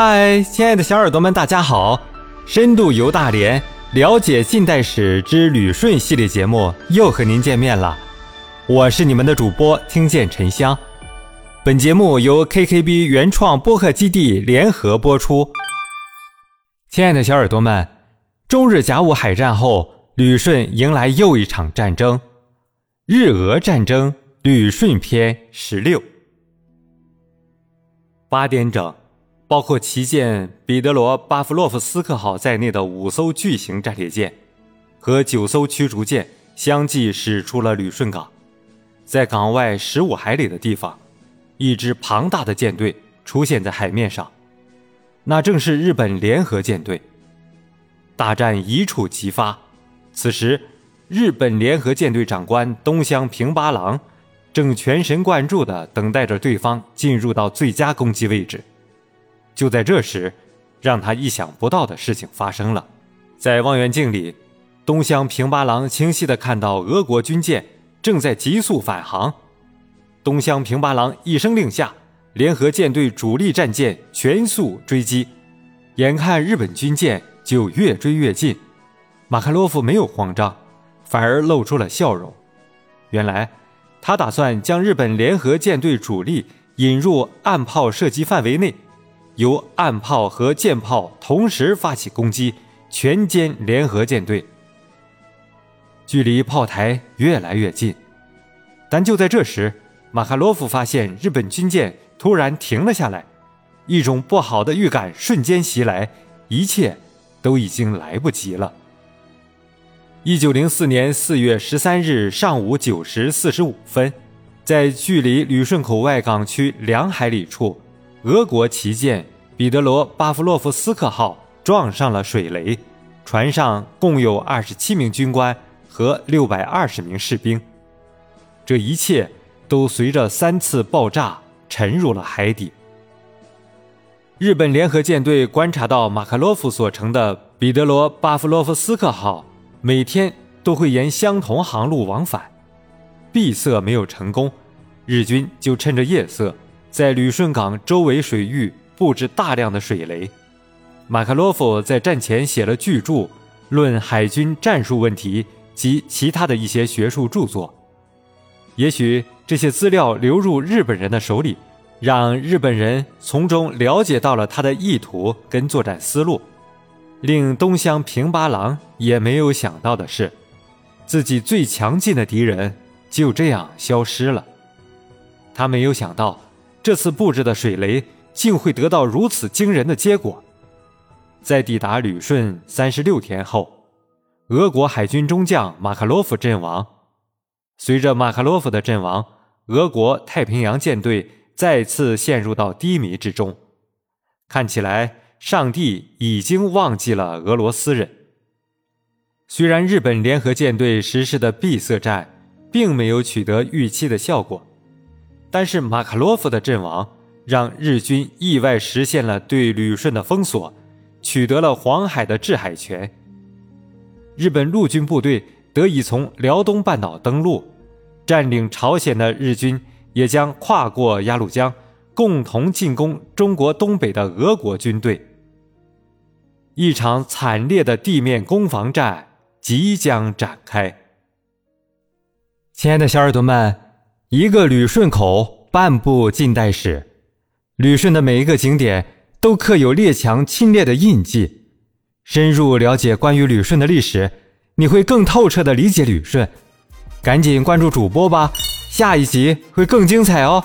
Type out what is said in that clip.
嗨，亲爱的小耳朵们，大家好！深度游大连，了解近代史之旅顺系列节目又和您见面了。我是你们的主播听见沉香。本节目由 KKB 原创播客基地联合播出。亲爱的小耳朵们，中日甲午海战后，旅顺迎来又一场战争——日俄战争旅顺篇十六。八点整。包括旗舰彼得罗·巴夫洛夫斯克号在内的五艘巨型战列舰和九艘驱逐舰相继驶出了旅顺港。在港外十五海里的地方，一支庞大的舰队出现在海面上，那正是日本联合舰队。大战一触即发。此时，日本联合舰队长官东乡平八郎正全神贯注地等待着对方进入到最佳攻击位置。就在这时，让他意想不到的事情发生了。在望远镜里，东乡平八郎清晰地看到俄国军舰正在急速返航。东乡平八郎一声令下，联合舰队主力战舰全速追击。眼看日本军舰就越追越近，马卡洛夫没有慌张，反而露出了笑容。原来，他打算将日本联合舰队主力引入岸炮射击范围内。由岸炮和舰炮同时发起攻击，全歼联合舰队。距离炮台越来越近，但就在这时，马卡洛夫发现日本军舰突然停了下来，一种不好的预感瞬间袭来，一切都已经来不及了。一九零四年四月十三日上午九时四十五分，在距离旅顺口外港区两海里处。俄国旗舰彼得罗·巴夫洛夫斯克号撞上了水雷，船上共有二十七名军官和六百二十名士兵。这一切都随着三次爆炸沉入了海底。日本联合舰队观察到马卡洛夫所乘的彼得罗·巴夫洛夫斯克号每天都会沿相同航路往返，闭塞没有成功，日军就趁着夜色。在旅顺港周围水域布置大量的水雷。马卡洛夫在战前写了巨著《论海军战术问题》及其他的一些学术著作。也许这些资料流入日本人的手里，让日本人从中了解到了他的意图跟作战思路。令东乡平八郎也没有想到的是，自己最强劲的敌人就这样消失了。他没有想到。这次布置的水雷竟会得到如此惊人的结果。在抵达旅顺三十六天后，俄国海军中将马卡洛夫阵亡。随着马卡洛夫的阵亡，俄国太平洋舰队再次陷入到低迷之中。看起来，上帝已经忘记了俄罗斯人。虽然日本联合舰队实施的闭塞战并没有取得预期的效果。但是马卡洛夫的阵亡，让日军意外实现了对旅顺的封锁，取得了黄海的制海权。日本陆军部队得以从辽东半岛登陆，占领朝鲜的日军也将跨过鸭绿江，共同进攻中国东北的俄国军队。一场惨烈的地面攻防战即将展开。亲爱的小耳朵们。一个旅顺口，半部近代史。旅顺的每一个景点都刻有列强侵略的印记。深入了解关于旅顺的历史，你会更透彻的理解旅顺。赶紧关注主播吧，下一集会更精彩哦。